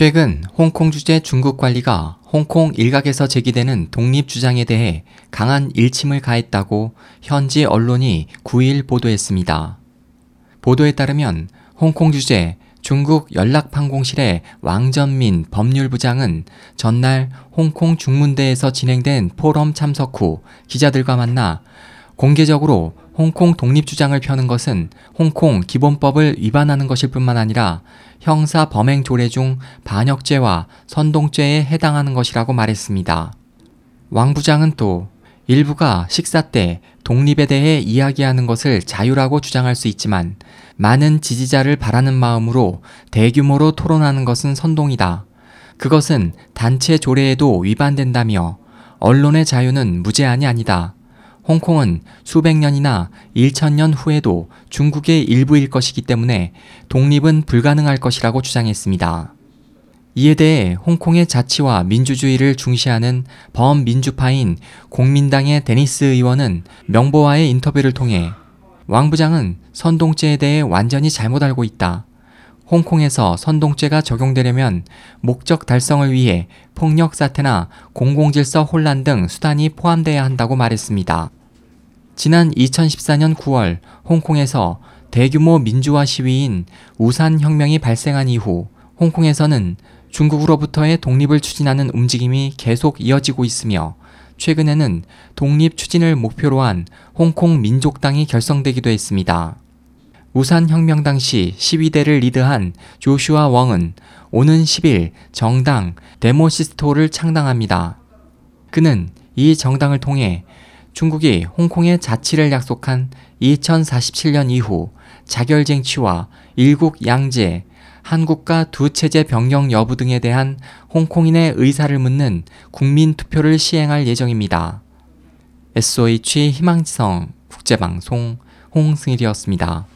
최근 홍콩 주재 중국 관리가 홍콩 일각에서 제기되는 독립 주장에 대해 강한 일침을 가했다고 현지 언론이 9일 보도했습니다. 보도에 따르면 홍콩 주재 중국 연락항공실의 왕전민 법률부장은 전날 홍콩 중문대에서 진행된 포럼 참석 후 기자들과 만나 공개적으로 홍콩 독립 주장을 펴는 것은 홍콩 기본법을 위반하는 것일 뿐만 아니라 형사 범행 조례 중 반역죄와 선동죄에 해당하는 것이라고 말했습니다. 왕 부장은 또 일부가 식사 때 독립에 대해 이야기하는 것을 자유라고 주장할 수 있지만 많은 지지자를 바라는 마음으로 대규모로 토론하는 것은 선동이다. 그것은 단체 조례에도 위반된다며 언론의 자유는 무제한이 아니다. 홍콩은 수백 년이나 1천년 후에도 중국의 일부일 것이기 때문에 독립은 불가능할 것이라고 주장했습니다. 이에 대해 홍콩의 자치와 민주주의를 중시하는 범민주파인 공민당의 데니스 의원은 명보와의 인터뷰를 통해 왕 부장은 선동죄에 대해 완전히 잘못 알고 있다. 홍콩에서 선동죄가 적용되려면 목적 달성을 위해 폭력 사태나 공공질서 혼란 등 수단이 포함돼야 한다고 말했습니다. 지난 2014년 9월 홍콩에서 대규모 민주화 시위인 우산 혁명이 발생한 이후 홍콩에서는 중국으로부터의 독립을 추진하는 움직임이 계속 이어지고 있으며 최근에는 독립 추진을 목표로 한 홍콩 민족당이 결성되기도 했습니다. 우산 혁명 당시 시위대를 리드한 조슈아 웡은 오는 10일 정당 데모시스토를 창당합니다. 그는 이 정당을 통해 중국이 홍콩의 자치를 약속한 2047년 이후 자결쟁취와 일국 양제, 한국과 두 체제 병영 여부 등에 대한 홍콩인의 의사를 묻는 국민 투표를 시행할 예정입니다. SOH 희망지성 국제방송 홍승일이었습니다.